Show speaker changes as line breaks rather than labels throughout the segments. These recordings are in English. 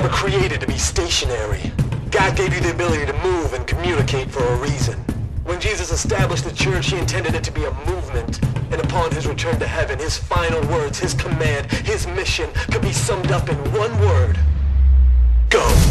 never created to be stationary. God gave you the ability to move and communicate for a reason. When Jesus established the church, he intended it to be a movement. And upon his return to heaven, his final words, his command, his mission could be summed up in one word. Go.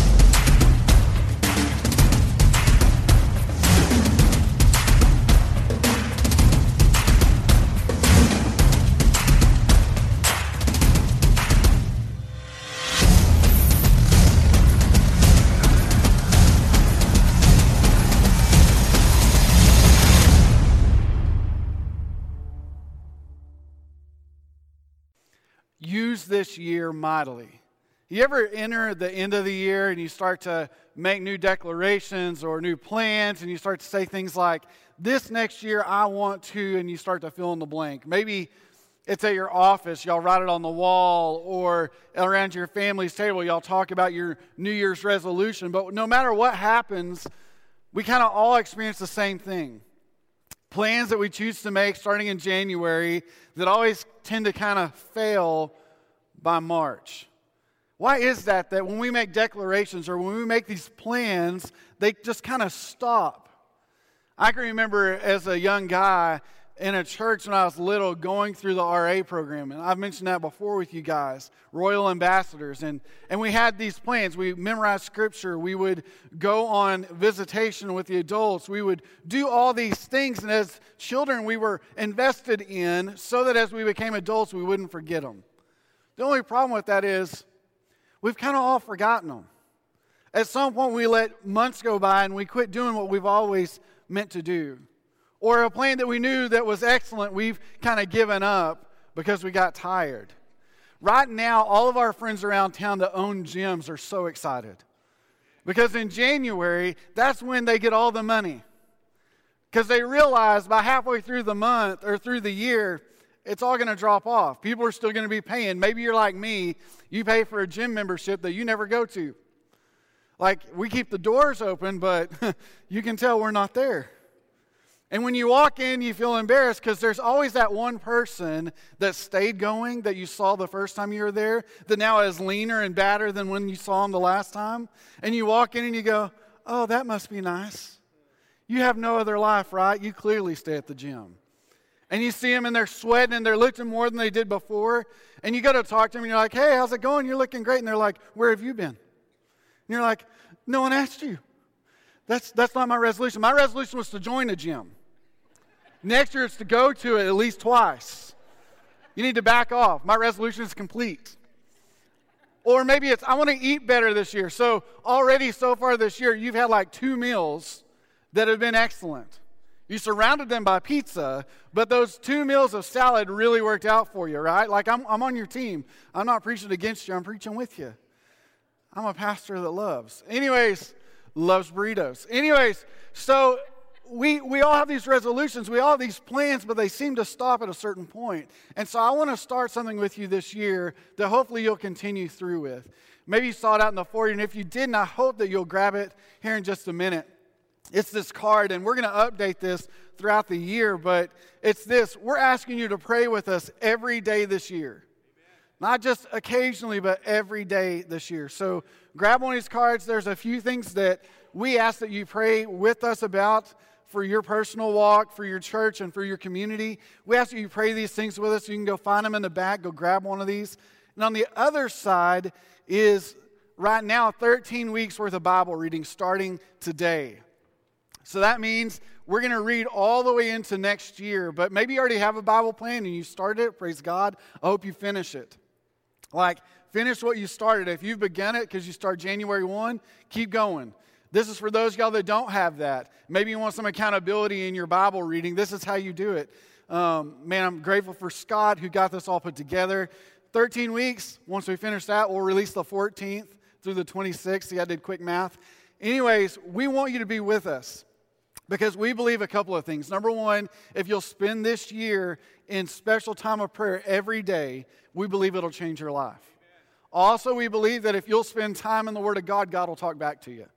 This year mightily. You ever enter the end of the year and you start to make new declarations or new plans and you start to say things like, This next year I want to, and you start to fill in the blank. Maybe it's at your office, y'all write it on the wall, or around your family's table, y'all talk about your New Year's resolution. But no matter what happens, we kind of all experience the same thing. Plans that we choose to make starting in January that always tend to kind of fail by March. Why is that? That when we make declarations or when we make these plans, they just kind of stop. I can remember as a young guy in a church when I was little going through the RA program. And I've mentioned that before with you guys, Royal Ambassadors. And, and we had these plans. We memorized scripture. We would go on visitation with the adults. We would do all these things. And as children, we were invested in so that as we became adults, we wouldn't forget them. The only problem with that is we've kind of all forgotten them. At some point, we let months go by and we quit doing what we've always meant to do or a plan that we knew that was excellent, we've kind of given up because we got tired. Right now, all of our friends around town that own gyms are so excited because in January, that's when they get all the money. Because they realize by halfway through the month or through the year, it's all going to drop off. People are still going to be paying. Maybe you're like me, you pay for a gym membership that you never go to. Like, we keep the doors open, but you can tell we're not there. And when you walk in, you feel embarrassed because there's always that one person that stayed going that you saw the first time you were there that now is leaner and badder than when you saw him the last time. And you walk in and you go, Oh, that must be nice. You have no other life, right? You clearly stay at the gym. And you see them and they're sweating and they're looking more than they did before. And you go to talk to them and you're like, Hey, how's it going? You're looking great. And they're like, Where have you been? And you're like, No one asked you. That's, that's not my resolution. My resolution was to join a gym. Next year, it's to go to it at least twice. You need to back off. My resolution is complete. Or maybe it's, I want to eat better this year. So, already so far this year, you've had like two meals that have been excellent. You surrounded them by pizza, but those two meals of salad really worked out for you, right? Like, I'm, I'm on your team. I'm not preaching against you, I'm preaching with you. I'm a pastor that loves. Anyways, loves burritos. Anyways, so we, we all have these resolutions, we all have these plans, but they seem to stop at a certain point. And so I want to start something with you this year that hopefully you'll continue through with. Maybe you saw it out in the foyer, and if you didn't, I hope that you'll grab it here in just a minute. It's this card, and we're going to update this throughout the year, but it's this. We're asking you to pray with us every day this year. Not just occasionally, but every day this year. So grab one of these cards. There's a few things that we ask that you pray with us about for your personal walk, for your church, and for your community. We ask that you pray these things with us. You can go find them in the back, go grab one of these. And on the other side is right now 13 weeks worth of Bible reading starting today. So that means we're going to read all the way into next year, but maybe you already have a Bible plan and you started it. Praise God. I hope you finish it. Like, finish what you started. If you've begun it because you start January 1, keep going. This is for those y'all that don't have that. Maybe you want some accountability in your Bible reading. This is how you do it. Um, man, I'm grateful for Scott who got this all put together. 13 weeks. Once we finish that, we'll release the 14th through the 26th. See, I did quick math. Anyways, we want you to be with us because we believe a couple of things. Number one, if you'll spend this year in special time of prayer every day, we believe it'll change your life. Also, we believe that if you'll spend time in the Word of God, God will talk back to you.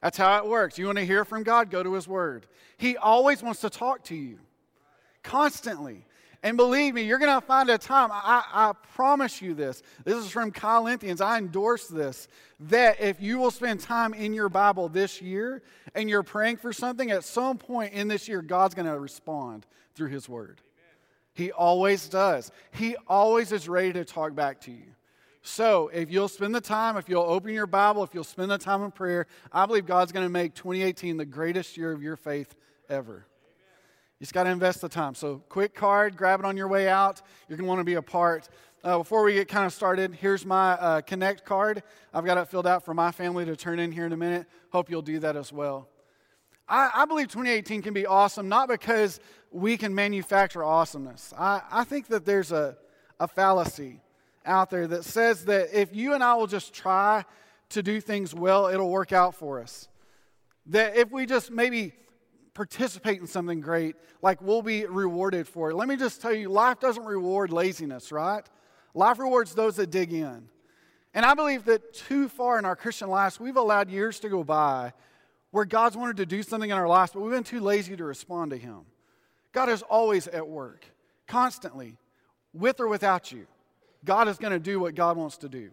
That's how it works. You want to hear from God? Go to His Word. He always wants to talk to you, constantly. And believe me, you're going to find a time, I, I, promise you this. This is from Corinthians. I endorse this. That if you will spend time in your Bible this year and you're praying for something, at some point in this year, God's going to respond through His Word. He always does. He always is ready to talk back to you. So, if you'll spend the time, if you'll open your Bible, if you'll spend the time in prayer, I believe God's going to make 2018 the greatest year of your faith ever. You just got to invest the time. So, quick card, grab it on your way out. You're going to want to be a part. Uh, before we get kind of started, here's my uh, Connect card. I've got it filled out for my family to turn in here in a minute. Hope you'll do that as well. I, I believe 2018 can be awesome, not because we can manufacture awesomeness. I, I think that there's a, a fallacy out there that says that if you and I will just try to do things well, it'll work out for us. That if we just maybe participate in something great, like we'll be rewarded for it. Let me just tell you, life doesn't reward laziness, right? Life rewards those that dig in. And I believe that too far in our Christian lives, we've allowed years to go by where God's wanted to do something in our lives, but we've been too lazy to respond to Him. God is always at work, constantly, with or without you. God is going to do what God wants to do.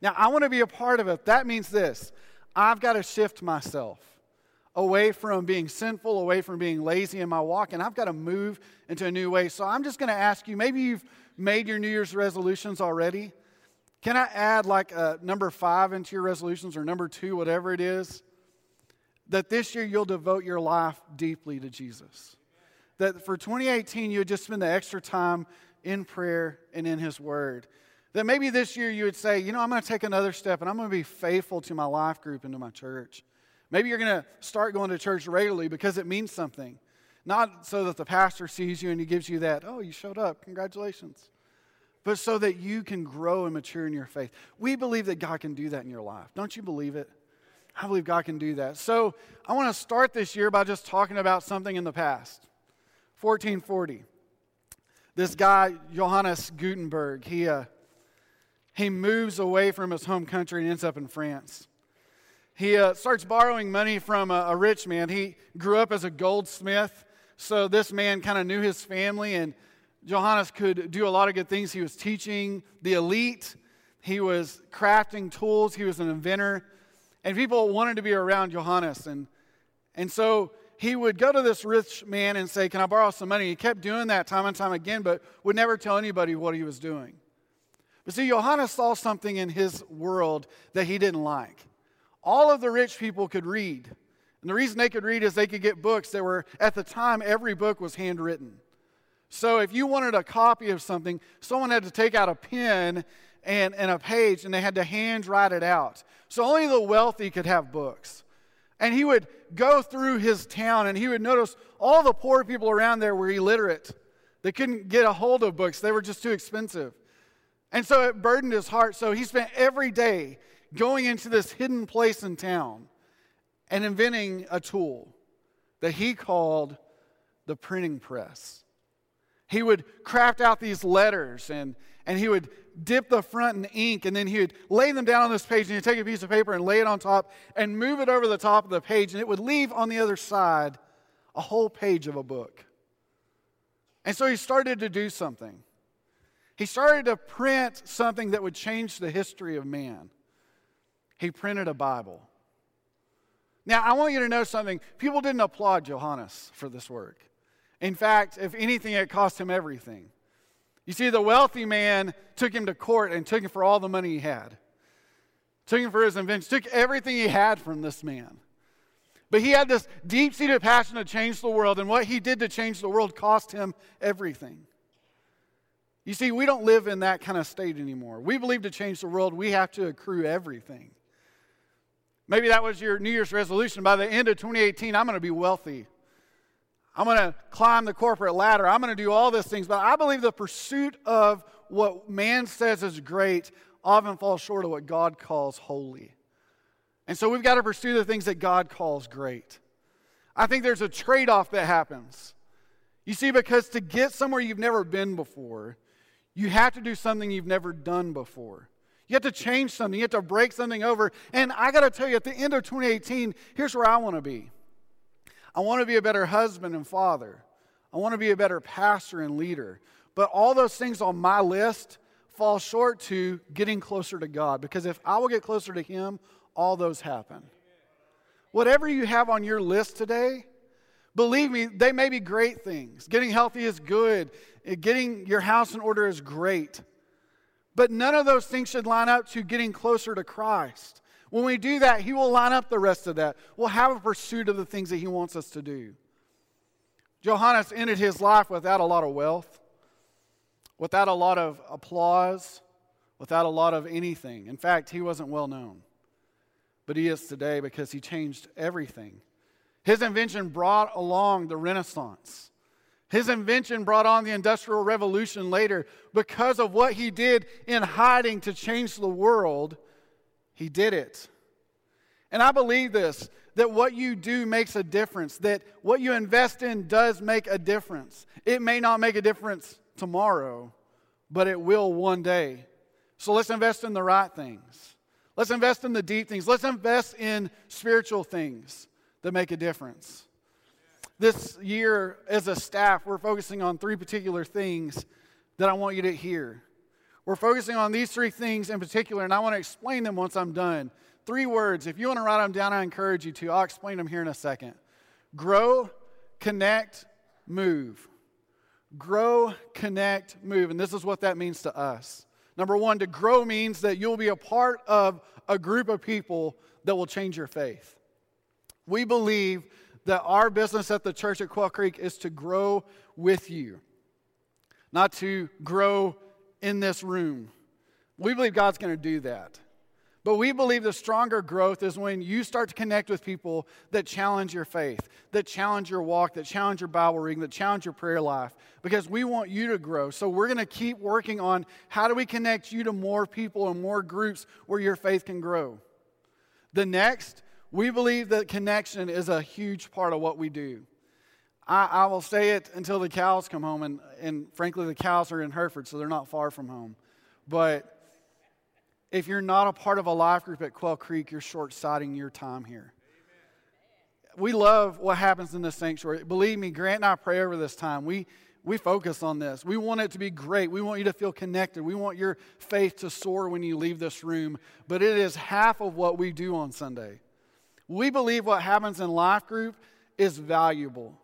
Now, I want to be a part of it. That means this I've got to shift myself away from being sinful, away from being lazy in my walk, and I've got to move into a new way. So I'm just going to ask you maybe you've made your New Year's resolutions already. Can I add like a number five into your resolutions or number two, whatever it is? That this year you'll devote your life deeply to Jesus. That for 2018 you would just spend the extra time in prayer and in His Word. That maybe this year you would say, you know, I'm going to take another step and I'm going to be faithful to my life group and to my church. Maybe you're going to start going to church regularly because it means something. Not so that the pastor sees you and he gives you that, oh, you showed up, congratulations. But so that you can grow and mature in your faith. We believe that God can do that in your life. Don't you believe it? I believe God can do that. So I want to start this year by just talking about something in the past. 1440. This guy, Johannes Gutenberg, he, uh, he moves away from his home country and ends up in France he uh, starts borrowing money from a, a, rich man. He grew up as a goldsmith, so this man kind of knew his family, and Johannes could do a lot of good things. He was teaching the elite, he was crafting tools, he was an inventor, and people wanted to be around Johannes. And, and so he would go to this rich man and say, Can I borrow some money? He kept doing that time and time again, but would never tell anybody what he was doing. But see, Johannes saw something in his world that he didn't like all of the rich people could read. And the reason they could read is they could get books that were, at the time, every book was handwritten. So if you wanted a copy of something, someone had to take out a pen and, and a page and they had to hand write it out. So only the wealthy could have books. And he would go through his town and he would notice all the poor people around there were illiterate. They couldn't get a hold of books, they were just too expensive. And so it burdened his heart. So he spent every day going into this hidden place in town and inventing a tool that he called the printing press. He would craft out these letters and, and he would dip the front in ink and then he would lay them down on this page and he'd take a piece of paper and lay it on top and move it over the top of the page and it would leave on the other side a whole page of a book. And so he started to do something. He started to print something that would change the history of man. He printed a Bible. Now, I want you to know something. People didn't applaud Johannes for this work. In fact, if anything, it cost him everything. You see, the wealthy man took him to court and took him for all the money he had, took him for his invention, took everything he had from this man. But he had this deep seated passion to change the world, and what he did to change the world cost him everything. You see, we don't live in that kind of state anymore. We believe to change the world, we have to accrue everything. Maybe that was your New Year's resolution. By the end of 2018, I'm going to be wealthy. I'm going to climb the corporate ladder. I'm going to do all these things. But I believe the pursuit of what man says is great often falls short of what God calls holy. And so we've got to pursue the things that God calls great. I think there's a trade off that happens. You see, because to get somewhere you've never been before, you have to do something you've never done before. You have to change something. You have to break something over. And I got to tell you, at the end of 2018, here's where I want to be I want to be a better husband and father. I want to be a better pastor and leader. But all those things on my list fall short to getting closer to God because if I will get closer to Him, all those happen. Whatever you have on your list today, believe me, they may be great things. Getting healthy is good, getting your house in order is great. But none of those things should line up to getting closer to Christ. When we do that, He will line up the rest of that. We'll have a pursuit of the things that He wants us to do. Johannes ended his life without a lot of wealth, without a lot of applause, without a lot of anything. In fact, he wasn't well known. But he is today because he changed everything. His invention brought along the Renaissance. His invention brought on the Industrial Revolution later because of what he did in hiding to change the world. He did it. And I believe this that what you do makes a difference, that what you invest in does make a difference. It may not make a difference tomorrow, but it will one day. So let's invest in the right things. Let's invest in the deep things. Let's invest in spiritual things that make a difference. This year, as a staff, we're focusing on three particular things that I want you to hear. We're focusing on these three things in particular, and I want to explain them once I'm done. Three words. If you want to write them down, I encourage you to. I'll explain them here in a second. Grow, connect, move. Grow, connect, move. And this is what that means to us. Number one, to grow means that you'll be a part of a group of people that will change your faith. We believe that our business at the church at Quail Creek is to grow with you, not to grow in this room. We believe God's going to do that. But we believe the stronger growth is when you start to connect with people that challenge your faith, that challenge your walk, that challenge your Bible reading, that challenge your prayer life, because we want you to grow. So we're going to keep working on how do we connect you to more people and more groups where your faith can grow. The next we believe that connection is a huge part of what we do. I, I, will say it until the cows come home, and, and frankly, the cows are in Hereford, so they're not far from home. But if you're not a part of a life group at Quail Creek, you're short sighting your time here. We love what happens in this sanctuary. Believe me, Grant and I pray over this time. We, we focus on this. We want it to be great. We want you to feel connected. We want your faith to soar when you leave this room. But it is half of what we do on Sunday. We believe what happens in life group is valuable.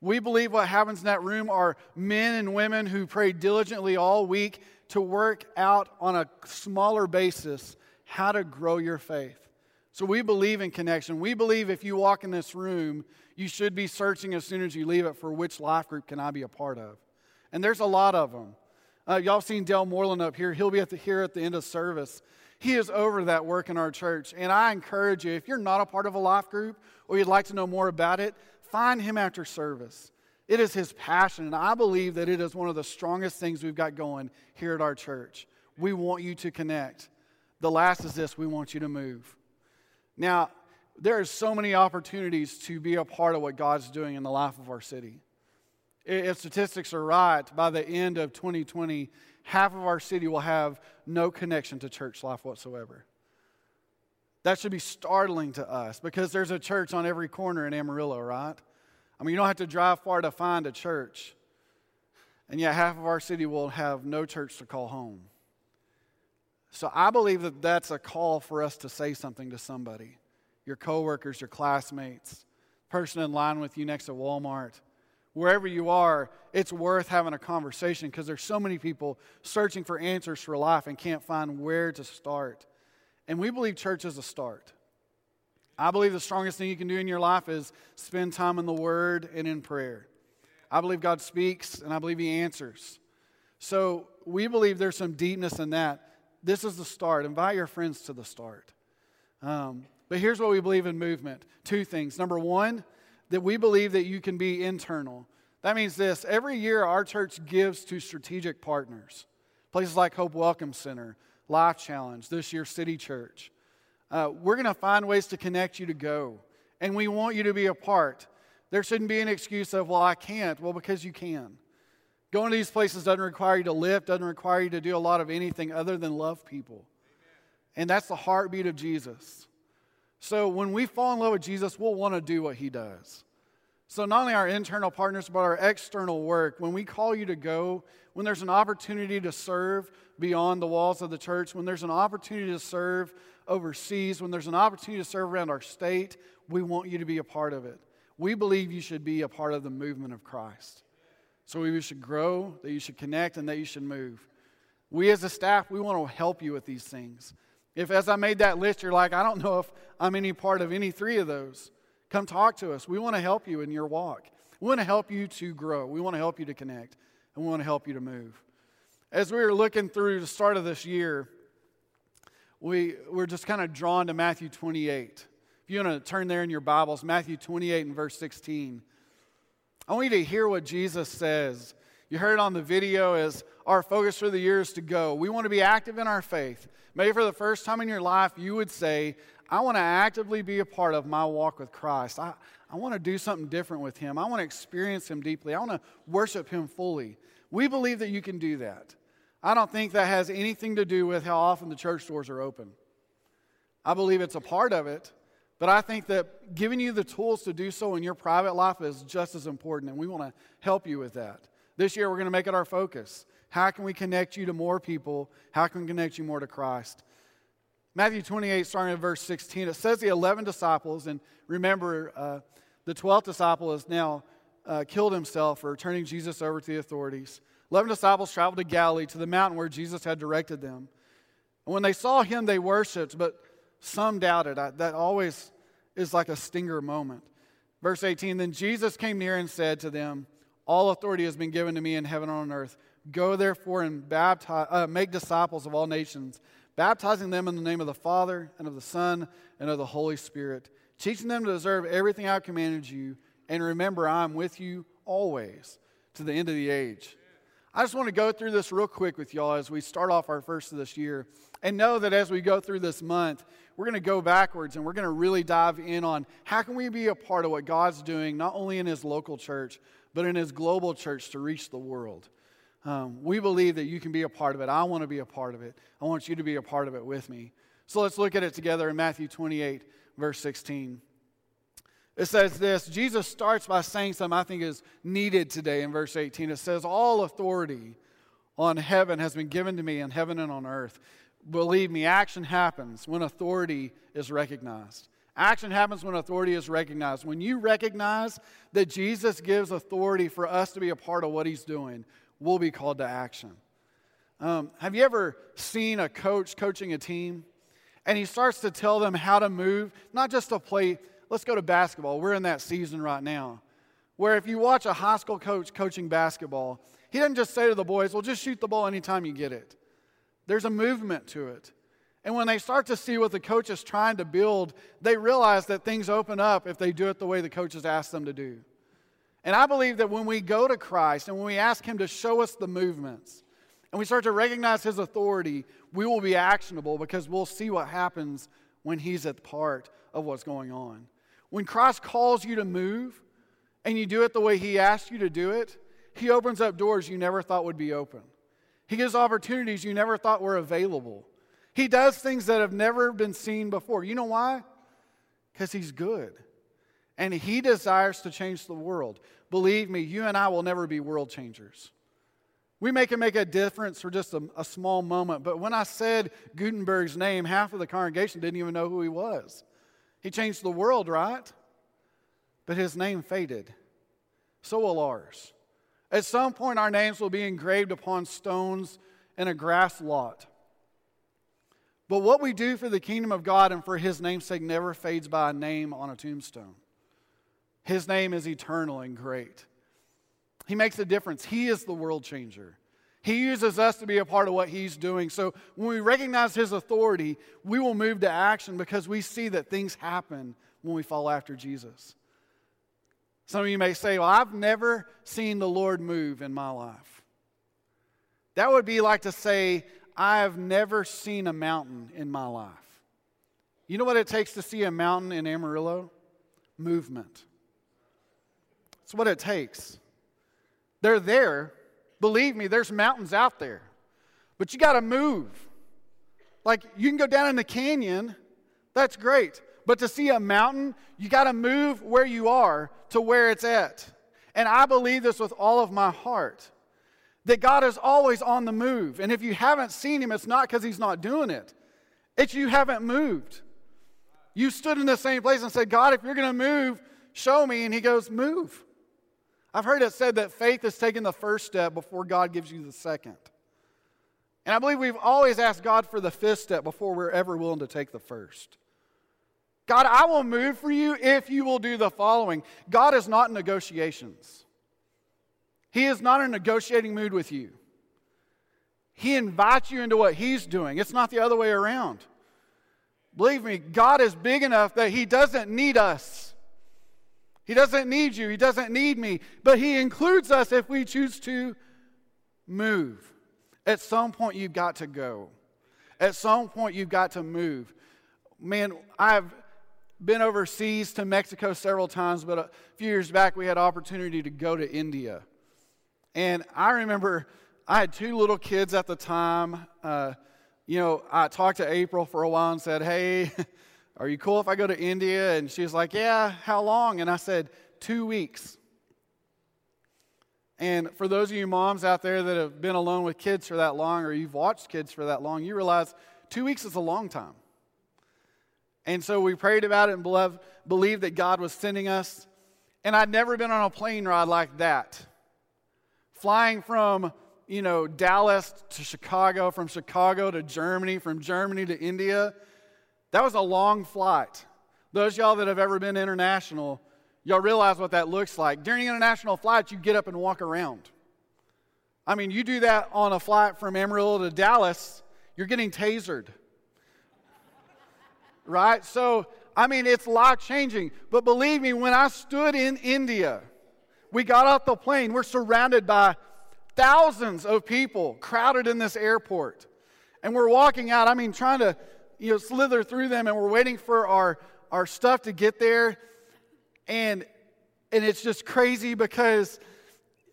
We believe what happens in that room are men and women who pray diligently all week to work out on a smaller basis how to grow your faith. So we believe in connection. We believe if you walk in this room, you should be searching as soon as you leave it for which life group can I be a part of. And there's a lot of them. Uh, y'all seen Dale Moreland up here. He'll be at the, here at the end of service. He is over that work in our church. And I encourage you, if you're not a part of a life group or you'd like to know more about it, find him after service. It is his passion, and I believe that it is one of the strongest things we've got going here at our church. We want you to connect. The last is this we want you to move. Now, there are so many opportunities to be a part of what God's doing in the life of our city. If statistics are right, by the end of 2020, half of our city will have no connection to church life whatsoever. That should be startling to us because there's a church on every corner in Amarillo, right? I mean, you don't have to drive far to find a church. And yet, half of our city will have no church to call home. So, I believe that that's a call for us to say something to somebody your coworkers, your classmates, person in line with you next to Walmart wherever you are, it's worth having a conversation because there's so many people searching for answers for life and can't find where to start. And we believe church is a start. I believe the strongest thing you can do in your life is spend time in the Word and in prayer. I believe God speaks and I believe He answers. So we believe there's some deepness in that. This is the start. Invite your friends to the start. Um, but here's what we believe in movement two things. Number one, that we believe that you can be internal. That means this every year, our church gives to strategic partners, places like Hope Welcome Center, Life Challenge, this year, City Church. Uh, we're going to find ways to connect you to go, and we want you to be a part. There shouldn't be an excuse of, well, I can't. Well, because you can. Going to these places doesn't require you to lift, doesn't require you to do a lot of anything other than love people. And that's the heartbeat of Jesus. So when we fall in love with Jesus, we'll want to do what he does. So, not only our internal partners, but our external work, when we call you to go, when there's an opportunity to serve beyond the walls of the church, when there's an opportunity to serve overseas, when there's an opportunity to serve around our state, we want you to be a part of it. We believe you should be a part of the movement of Christ. So, we should grow, that you should connect, and that you should move. We as a staff, we want to help you with these things. If, as I made that list, you're like, I don't know if I'm any part of any three of those, come talk to us. We want to help you in your walk. We want to help you to grow. We want to help you to connect. And we want to help you to move. As we were looking through the start of this year, we were just kind of drawn to Matthew 28. If you want to turn there in your Bibles, Matthew 28 and verse 16. I want you to hear what Jesus says. You heard it on the video as our focus for the years to go. We want to be active in our faith. Maybe for the first time in your life, you would say, I want to actively be a part of my walk with Christ. I, I want to do something different with Him. I want to experience Him deeply. I want to worship Him fully. We believe that you can do that. I don't think that has anything to do with how often the church doors are open. I believe it's a part of it, but I think that giving you the tools to do so in your private life is just as important, and we want to help you with that. This year, we're going to make it our focus. How can we connect you to more people? How can we connect you more to Christ? Matthew 28, starting at verse 16, it says the 11 disciples, and remember, uh, the 12th disciple has now uh, killed himself for turning Jesus over to the authorities. 11 disciples traveled to Galilee, to the mountain where Jesus had directed them. And when they saw him, they worshiped, but some doubted. I, that always is like a stinger moment. Verse 18 Then Jesus came near and said to them, All authority has been given to me in heaven and on earth. Go therefore and baptize, uh, make disciples of all nations baptizing them in the name of the Father and of the Son and of the Holy Spirit, teaching them to observe everything I've commanded you, and remember I'm with you always to the end of the age. I just want to go through this real quick with y'all as we start off our first of this year. And know that as we go through this month, we're going to go backwards and we're going to really dive in on how can we be a part of what God's doing, not only in his local church, but in his global church to reach the world. Um, we believe that you can be a part of it. I want to be a part of it. I want you to be a part of it with me. So let's look at it together in Matthew 28, verse 16. It says this Jesus starts by saying something I think is needed today in verse 18. It says, All authority on heaven has been given to me, in heaven and on earth. Believe me, action happens when authority is recognized. Action happens when authority is recognized. When you recognize that Jesus gives authority for us to be a part of what he's doing, we'll be called to action. Um, have you ever seen a coach coaching a team and he starts to tell them how to move, not just to play? Let's go to basketball. We're in that season right now. Where if you watch a high school coach coaching basketball, he doesn't just say to the boys, well, just shoot the ball anytime you get it. There's a movement to it. And when they start to see what the coach is trying to build, they realize that things open up if they do it the way the coach has asked them to do. And I believe that when we go to Christ and when we ask Him to show us the movements and we start to recognize His authority, we will be actionable because we'll see what happens when He's at the part of what's going on. When Christ calls you to move and you do it the way He asked you to do it, He opens up doors you never thought would be open. He gives opportunities you never thought were available. He does things that have never been seen before. You know why? Because He's good and He desires to change the world. Believe me, you and I will never be world changers. We may can make a difference for just a, a, small moment, but when I said Gutenberg's name, half of the congregation didn't even know who he was. He changed the world, right? But his name faded. So will ours. At some point, our names will be engraved upon stones in a grass lot. But what we do for the kingdom of God and for his namesake never fades by a name on a tombstone. His name is eternal and great. He makes a difference. He is the world changer. He uses us to be a part of what He's doing. So when we recognize His authority, we will move to action because we see that things happen when we follow after Jesus. Some of you may say, Well, I've never seen the Lord move in my life. That would be like to say, I have never seen a mountain in my life. You know what it takes to see a mountain in Amarillo? Movement. That's what it takes. They're there. Believe me, there's mountains out there. But you got to move. Like you can go down in the canyon, that's great. But to see a mountain, you got to move where you are to where it's at. And I believe this with all of my heart that God is always on the move. And if you haven't seen him, it's not because he's not doing it, it's you haven't moved. You stood in the same place and said, God, if you're going to move, show me. And he goes, Move. I've heard it said that faith is taking the first step before God gives you the second. And I believe we've always asked God for the fifth step before we're ever willing to take the first. God, I will move for you if you will do the following. God is not in negotiations, He is not in a negotiating mood with you. He invites you into what He's doing, it's not the other way around. Believe me, God is big enough that He doesn't need us. He doesn't need you. He doesn't need me. But He includes us if we choose to move. At some point, you've got to go. At some point, you've got to move. Man, I've been overseas to Mexico several times, but a few years back, we had opportunity to go to India. And I remember I had two little kids at the time. Uh, you know, I talked to April for a while and said, Hey, are you cool if I go to India? And she was like, Yeah, how long? And I said, Two weeks. And for those of you moms out there that have been alone with kids for that long or you've watched kids for that long, you realize two weeks is a long time. And so we prayed about it and believed that God was sending us. And I'd never been on a plane ride like that. Flying from, you know, Dallas to Chicago, from Chicago to Germany, from Germany to India. That was a long flight. Those y'all that have ever been international, Y'all realize what that looks like. During international flights, you get up and walk around. I mean, you do that on a flight from Amarillo to Dallas, you're getting tasered. right? So, I mean, it's life changing. But believe me, when I stood in India, we got off the plane, we're surrounded by thousands of people crowded in this airport. And we're walking out, I mean, trying to, you know, slither through them, and we're waiting for our, our stuff to get there. And, and it's just crazy because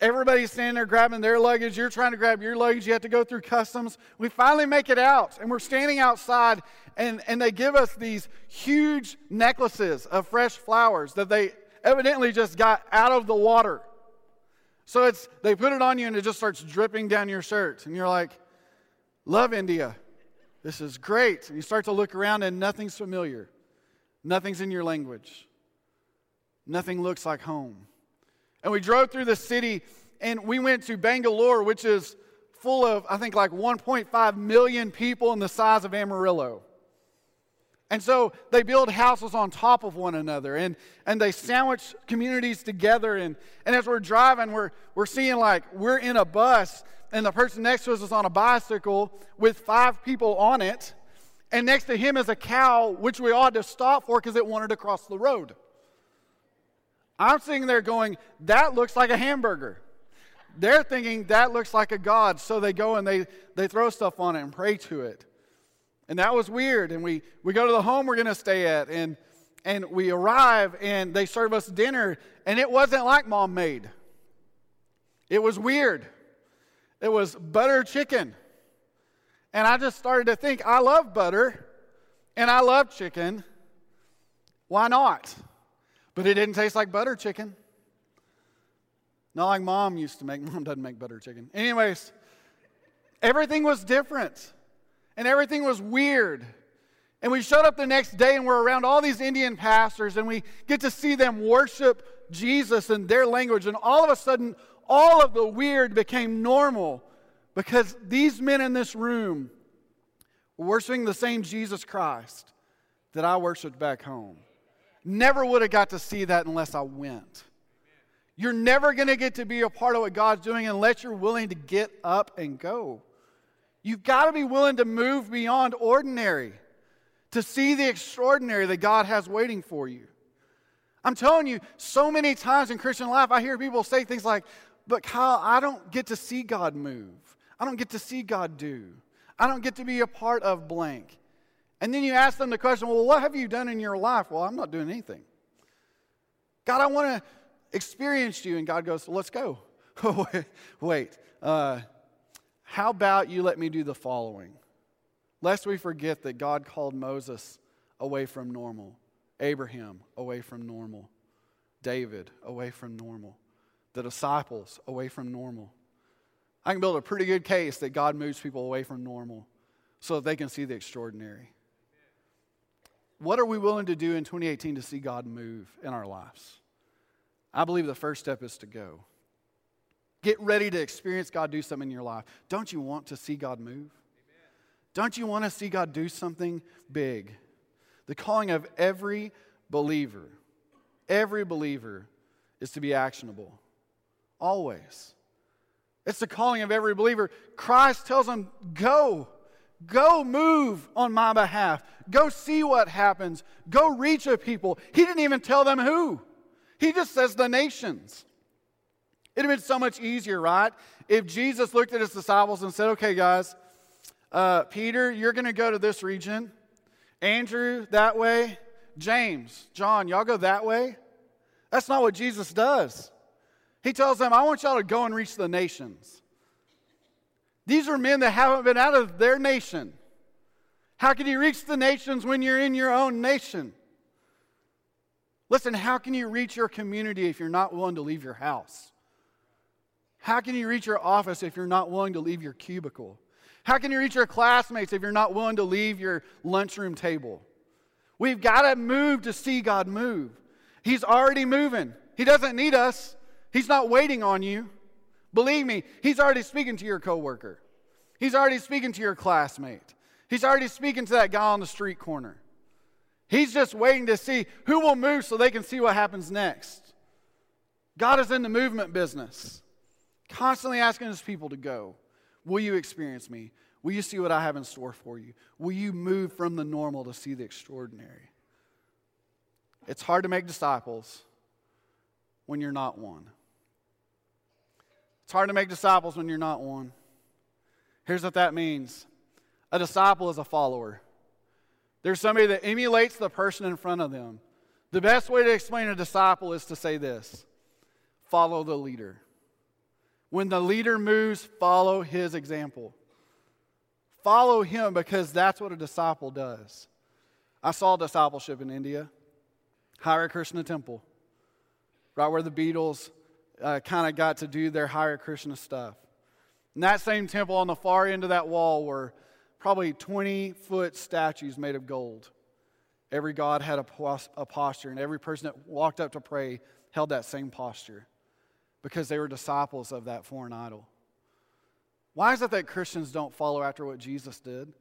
everybody's standing there grabbing their luggage. You're trying to grab your luggage. You have to go through customs. We finally make it out, and we're standing outside, and, and they give us these huge necklaces of fresh flowers that they evidently just got out of the water. So it's they put it on you, and it just starts dripping down your shirt, and you're like, "Love India, this is great." And you start to look around, and nothing's familiar, nothing's in your language. Nothing looks like home. And we drove through the city and we went to Bangalore, which is full of, I think, like 1.5 million people in the size of Amarillo. And so they build houses on top of one another and, and they sandwich communities together. And, and as we're driving, we're, we're seeing like we're in a bus and the person next to us is on a bicycle with five people on it. And next to him is a cow, which we ought to stop for because it wanted to cross the road. I'm sitting there going, that looks like a hamburger. They're thinking that looks like a God, so they go and they, they throw stuff on it and pray to it. And that was weird. And we, we go to the home we're going to stay at, and, and we arrive, and they serve us dinner, and it wasn't like mom made. It was weird. It was butter chicken. And I just started to think, I love butter, and I love chicken. Why not? But it didn't taste like butter chicken. Not like mom used to make. Mom doesn't make butter chicken. Anyways, everything was different and everything was weird. And we showed up the next day and we're around all these Indian pastors and we get to see them worship Jesus in their language. And all of a sudden, all of the weird became normal because these men in this room were worshiping the same Jesus Christ that I worshiped back home. Never would have got to see that unless I went. You're never going to get to be a part of what God's doing unless you're willing to get up and go. You've got to be willing to move beyond ordinary to see the extraordinary that God has waiting for you. I'm telling you, so many times in Christian life, I hear people say things like, But Kyle, I don't get to see God move. I don't get to see God do. I don't get to be a part of blank. And then you ask them the question, well, what have you done in your life? Well, I'm not doing anything. God, I want to experience you. And God goes, let's go. Wait, uh, how about you let me do the following? Lest we forget that God called Moses away from normal Abraham, away from normal. David, away from normal. The disciples, away from normal. I can build a pretty good case that God moves people away from normal so that they can see the extraordinary. What are we willing to do in 2018 to see God move in our lives? I believe the first step is to go. Get ready to experience God do something in your life. Don't you want to see God move? Don't you want to see God do something big? The calling of every believer, every believer is to be actionable. Always. It's the calling of every believer. Christ tells them, go. Go move on my behalf. Go see what happens. Go reach a people. He didn't even tell them who. He just says the nations. It'd have been so much easier, right? If Jesus looked at his disciples and said, okay, guys, uh, Peter, you're going to go to this region. Andrew, that way. James, John, y'all go that way. That's not what Jesus does. He tells them, I want y'all to go and reach the nations. These are men that haven't been out of their nation. How can you reach the nations when you're in your own nation? Listen, how can you reach your community if you're not willing to leave your house? How can you reach your office if you're not willing to leave your cubicle? How can you reach your classmates if you're not willing to leave your lunchroom table? We've got to move to see God move. He's already moving. He doesn't need us. He's not waiting on you. Believe me, he's already speaking to your coworker. He's already speaking to your classmate. He's already speaking to that guy on the street corner. He's just waiting to see who will move so they can see what happens next. God is in the movement business, constantly asking his people to go. Will you experience me? Will you see what I have in store for you? Will you move from the normal to see the extraordinary? It's hard to make disciples when you're not one. It's hard to make disciples when you're not one. Here's what that means a disciple is a follower. There's somebody that emulates the person in front of them. The best way to explain a disciple is to say this follow the leader. When the leader moves, follow his example. Follow him because that's what a disciple does. I saw discipleship in India, Hare Krishna Temple, right where the Beatles uh, kind of got to do their Hare Krishna stuff. In that same temple, on the far end of that wall, were probably 20 foot statues made of gold. Every god had a, a posture, and every person that walked up to pray held that same posture because they were disciples of that foreign idol. Why is it that Christians don't follow after what Jesus did?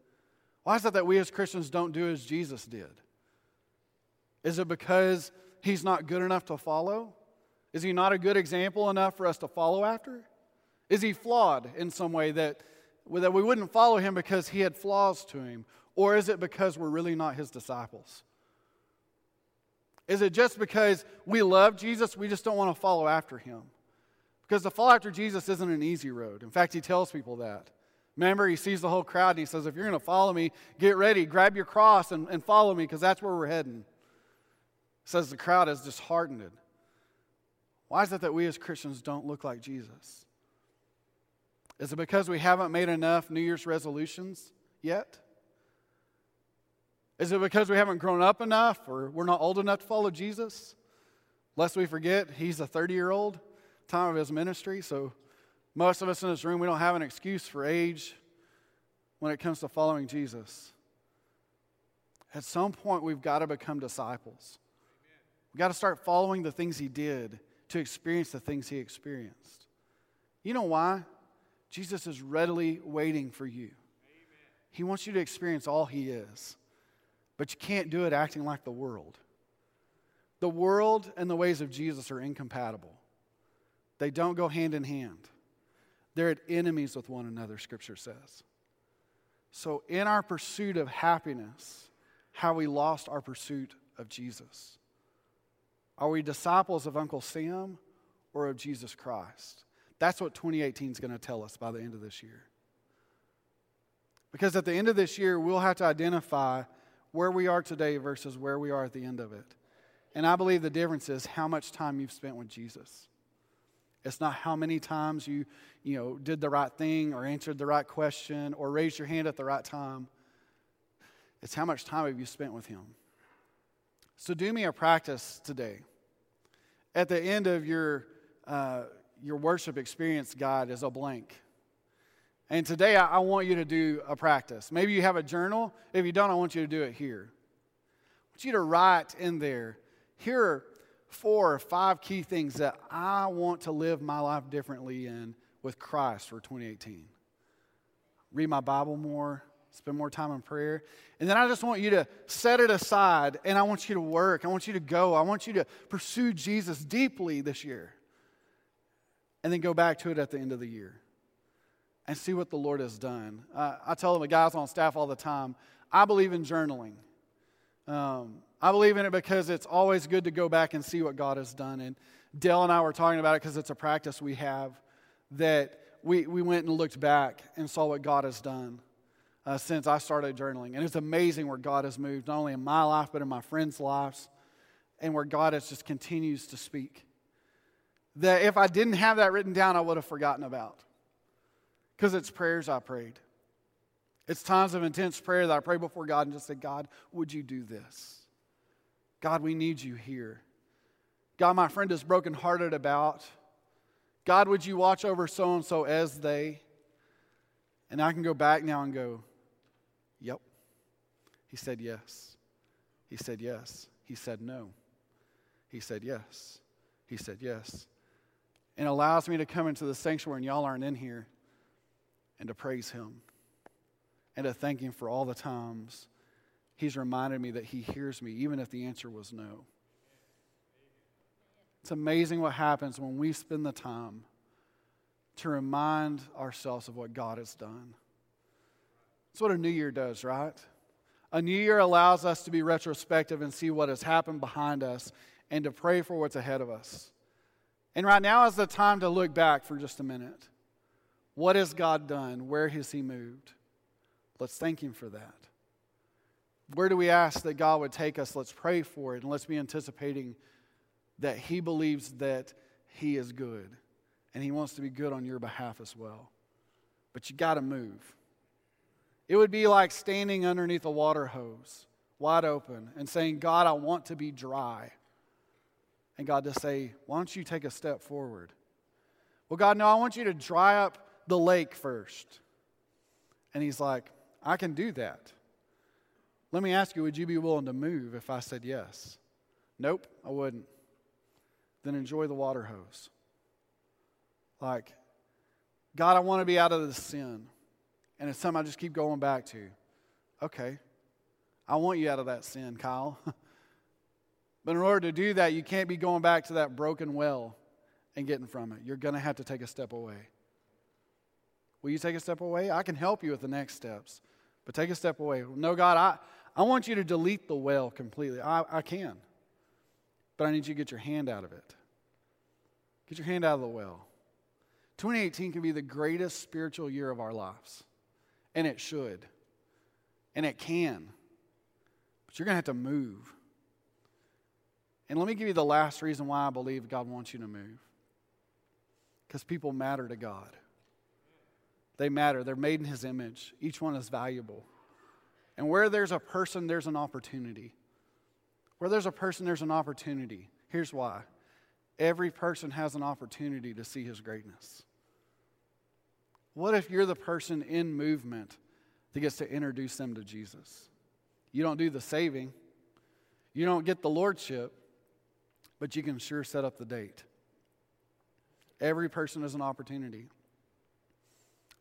Why is it that we as Christians don't do as Jesus did? Is it because he's not good enough to follow? Is he not a good example enough for us to follow after? Is he flawed in some way that, that we wouldn't follow him because he had flaws to him? Or is it because we're really not his disciples? Is it just because we love Jesus, we just don't want to follow after him? Because to follow after Jesus isn't an easy road. In fact, he tells people that. Remember, he sees the whole crowd and he says, If you're going to follow me, get ready, grab your cross and, and follow me because that's where we're heading. He says the crowd is disheartened. Why is it that we as Christians don't look like Jesus? Is it because we haven't made enough New Year's resolutions yet? Is it because we haven't grown up enough or we're not old enough to follow Jesus? Lest we forget, he's a 30 year old, time of his ministry. So most of us in this room, we don't have an excuse for age when it comes to following Jesus. At some point, we've got to become disciples. We've got to start following the things he did to experience the things he experienced. You know why? Jesus is readily waiting for you. He wants you to experience all he is, but you can't do it acting like the world. The world and the ways of Jesus are incompatible, they don't go hand in hand. They're at enemies with one another, Scripture says. So, in our pursuit of happiness, how we lost our pursuit of Jesus. Are we disciples of Uncle Sam or of Jesus Christ? That's what 2018 is going to tell us by the end of this year. Because at the end of this year, we'll have to identify where we are today versus where we are at the end of it. And I believe the difference is how much time you've spent with Jesus. It's not how many times you, you know, did the right thing or answered the right question or raised your hand at the right time. It's how much time have you spent with him. So do me a practice today. At the end of your, uh, your worship experience guide is a blank. And today I, I want you to do a practice. Maybe you have a journal. If you don't, I want you to do it here. I want you to write in there here four or five key things that I want to live my life differently in with Christ for 2018. Read my Bible more, spend more time in prayer. And then I just want you to set it aside and I want you to work. I want you to go. I want you to pursue Jesus deeply this year. And then go back to it at the end of the year and see what the Lord has done. Uh, I tell them the guys on staff all the time I believe in journaling. Um, I believe in it because it's always good to go back and see what God has done. And Dale and I were talking about it because it's a practice we have that we, we went and looked back and saw what God has done uh, since I started journaling. And it's amazing where God has moved, not only in my life, but in my friends' lives, and where God has just continues to speak. That if I didn't have that written down, I would have forgotten about. Because it's prayers I prayed. It's times of intense prayer that I pray before God and just say, God, would you do this? God, we need you here. God, my friend is brokenhearted about. God, would you watch over so and so as they? And I can go back now and go, Yep. He said yes. He said yes. He said no. He said yes. He said yes. And allows me to come into the sanctuary, and y'all aren't in here, and to praise Him and to thank Him for all the times He's reminded me that He hears me, even if the answer was no. It's amazing what happens when we spend the time to remind ourselves of what God has done. That's what a new year does, right? A new year allows us to be retrospective and see what has happened behind us and to pray for what's ahead of us. And right now is the time to look back for just a minute. What has God done? Where has He moved? Let's thank Him for that. Where do we ask that God would take us? Let's pray for it and let's be anticipating that He believes that He is good and He wants to be good on your behalf as well. But you got to move. It would be like standing underneath a water hose, wide open, and saying, God, I want to be dry. And God to say, Why don't you take a step forward? Well, God, no, I want you to dry up the lake first. And He's like, I can do that. Let me ask you, would you be willing to move if I said yes? Nope, I wouldn't. Then enjoy the water hose. Like, God, I want to be out of this sin. And it's something I just keep going back to. Okay, I want you out of that sin, Kyle. but in order to do that, you can't be going back to that broken well and getting from it. You're going to have to take a step away. Will you take a step away? I can help you with the next steps, but take a step away. No, God, I, I want you to delete the well completely. I, I can. But I need you to get your hand out of it. Get your hand out of the well. 2018 can be the greatest spiritual year of our lives. And it should. And it can. But you're going to have to move. And let me give you the last reason why I believe God wants you to move. Because people matter to God. They matter. They're made in His image. Each one is valuable. And where there's a person, there's an opportunity. Where there's a person, there's an opportunity. Here's why every person has an opportunity to see his greatness. What if you're the person in movement that gets to introduce them to Jesus? You don't do the saving, you don't get the lordship, but you can sure set up the date. Every person has an opportunity.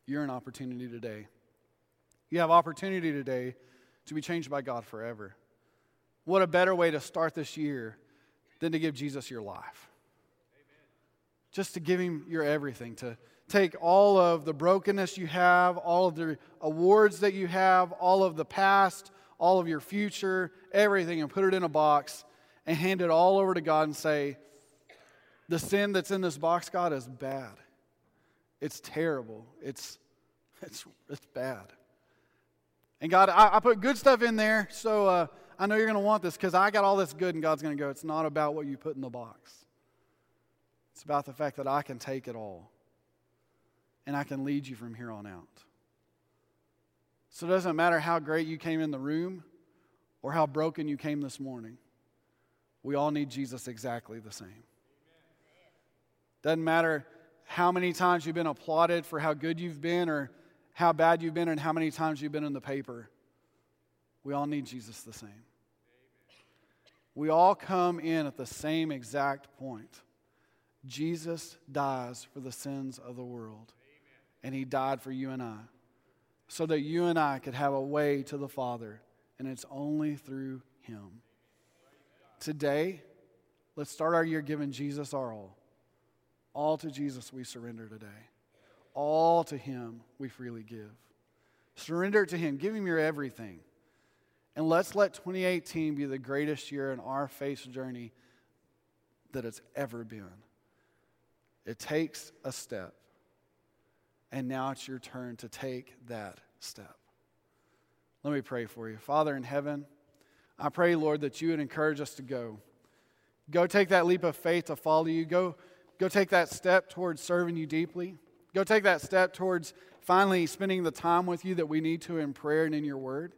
You're an opportunity today. You have opportunity today to be changed by God forever. What a better way to start this year than to give Jesus your life. Amen. Just to give him your everything, to take all of the brokenness you have, all of the awards that you have, all of the past, all of your future, everything, and put it in a box and hand it all over to God and say, The sin that's in this box, God, is bad. It's terrible. It's, it's, it's bad. And God, I, I put good stuff in there, so uh, I know you're going to want this because I got all this good, and God's going to go, it's not about what you put in the box. It's about the fact that I can take it all and I can lead you from here on out. So it doesn't matter how great you came in the room or how broken you came this morning. We all need Jesus exactly the same. Doesn't matter how many times you've been applauded for how good you've been or how bad you've been and how many times you've been in the paper. We all need Jesus the same. We all come in at the same exact point. Jesus dies for the sins of the world, and he died for you and I so that you and I could have a way to the Father, and it's only through him. Today, let's start our year giving Jesus our all. All to Jesus we surrender today. All to Him we freely give. Surrender to Him. Give Him your everything. And let's let 2018 be the greatest year in our faith journey that it's ever been. It takes a step. And now it's your turn to take that step. Let me pray for you. Father in heaven, I pray, Lord, that you would encourage us to go. Go take that leap of faith to follow you. Go Go take that step towards serving you deeply. Go take that step towards finally spending the time with you that we need to in prayer and in your word.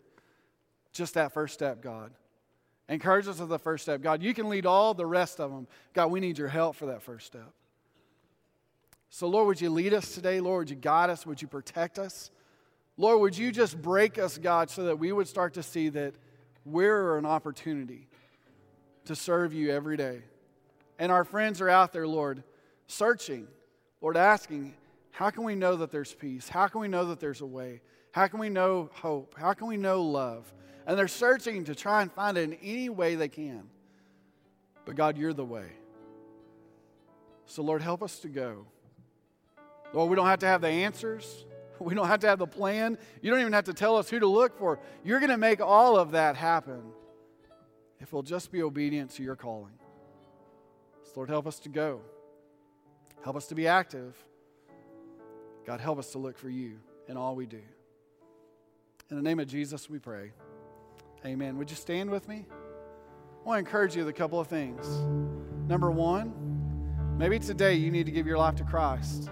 Just that first step, God. Encourage us with the first step. God, you can lead all the rest of them. God, we need your help for that first step. So, Lord, would you lead us today? Lord, would you guide us? Would you protect us? Lord, would you just break us, God, so that we would start to see that we're an opportunity to serve you every day. And our friends are out there, Lord, searching, Lord, asking, how can we know that there's peace? How can we know that there's a way? How can we know hope? How can we know love? And they're searching to try and find it in any way they can. But God, you're the way. So, Lord, help us to go. Lord, we don't have to have the answers. We don't have to have the plan. You don't even have to tell us who to look for. You're going to make all of that happen if we'll just be obedient to your calling. Lord, help us to go. Help us to be active. God, help us to look for you in all we do. In the name of Jesus, we pray. Amen. Would you stand with me? I want to encourage you with a couple of things. Number one, maybe today you need to give your life to Christ.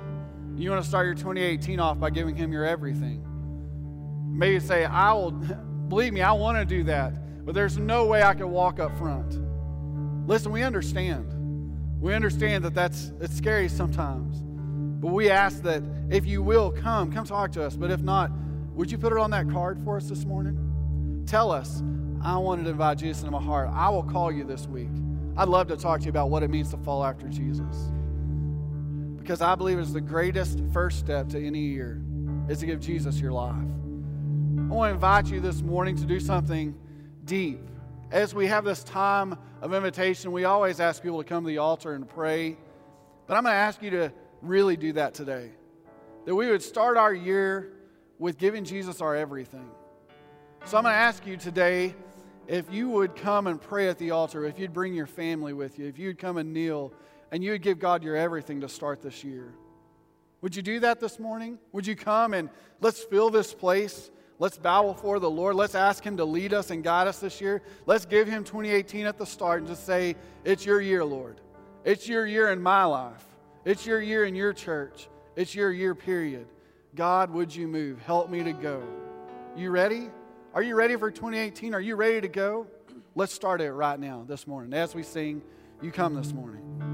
You want to start your 2018 off by giving Him your everything. Maybe say, I will, believe me, I want to do that, but there's no way I can walk up front. Listen, we understand. We understand that that's it's scary sometimes. But we ask that if you will come, come talk to us. But if not, would you put it on that card for us this morning? Tell us, I wanted to invite Jesus into my heart. I will call you this week. I'd love to talk to you about what it means to follow after Jesus. Because I believe it's the greatest first step to any year is to give Jesus your life. I want to invite you this morning to do something deep as we have this time of invitation, we always ask people to come to the altar and pray. But I'm going to ask you to really do that today. That we would start our year with giving Jesus our everything. So I'm going to ask you today if you would come and pray at the altar, if you'd bring your family with you, if you'd come and kneel, and you would give God your everything to start this year. Would you do that this morning? Would you come and let's fill this place Let's bow before the Lord. Let's ask Him to lead us and guide us this year. Let's give Him 2018 at the start and just say, It's your year, Lord. It's your year in my life. It's your year in your church. It's your year, period. God, would you move? Help me to go. You ready? Are you ready for 2018? Are you ready to go? Let's start it right now, this morning. As we sing, you come this morning.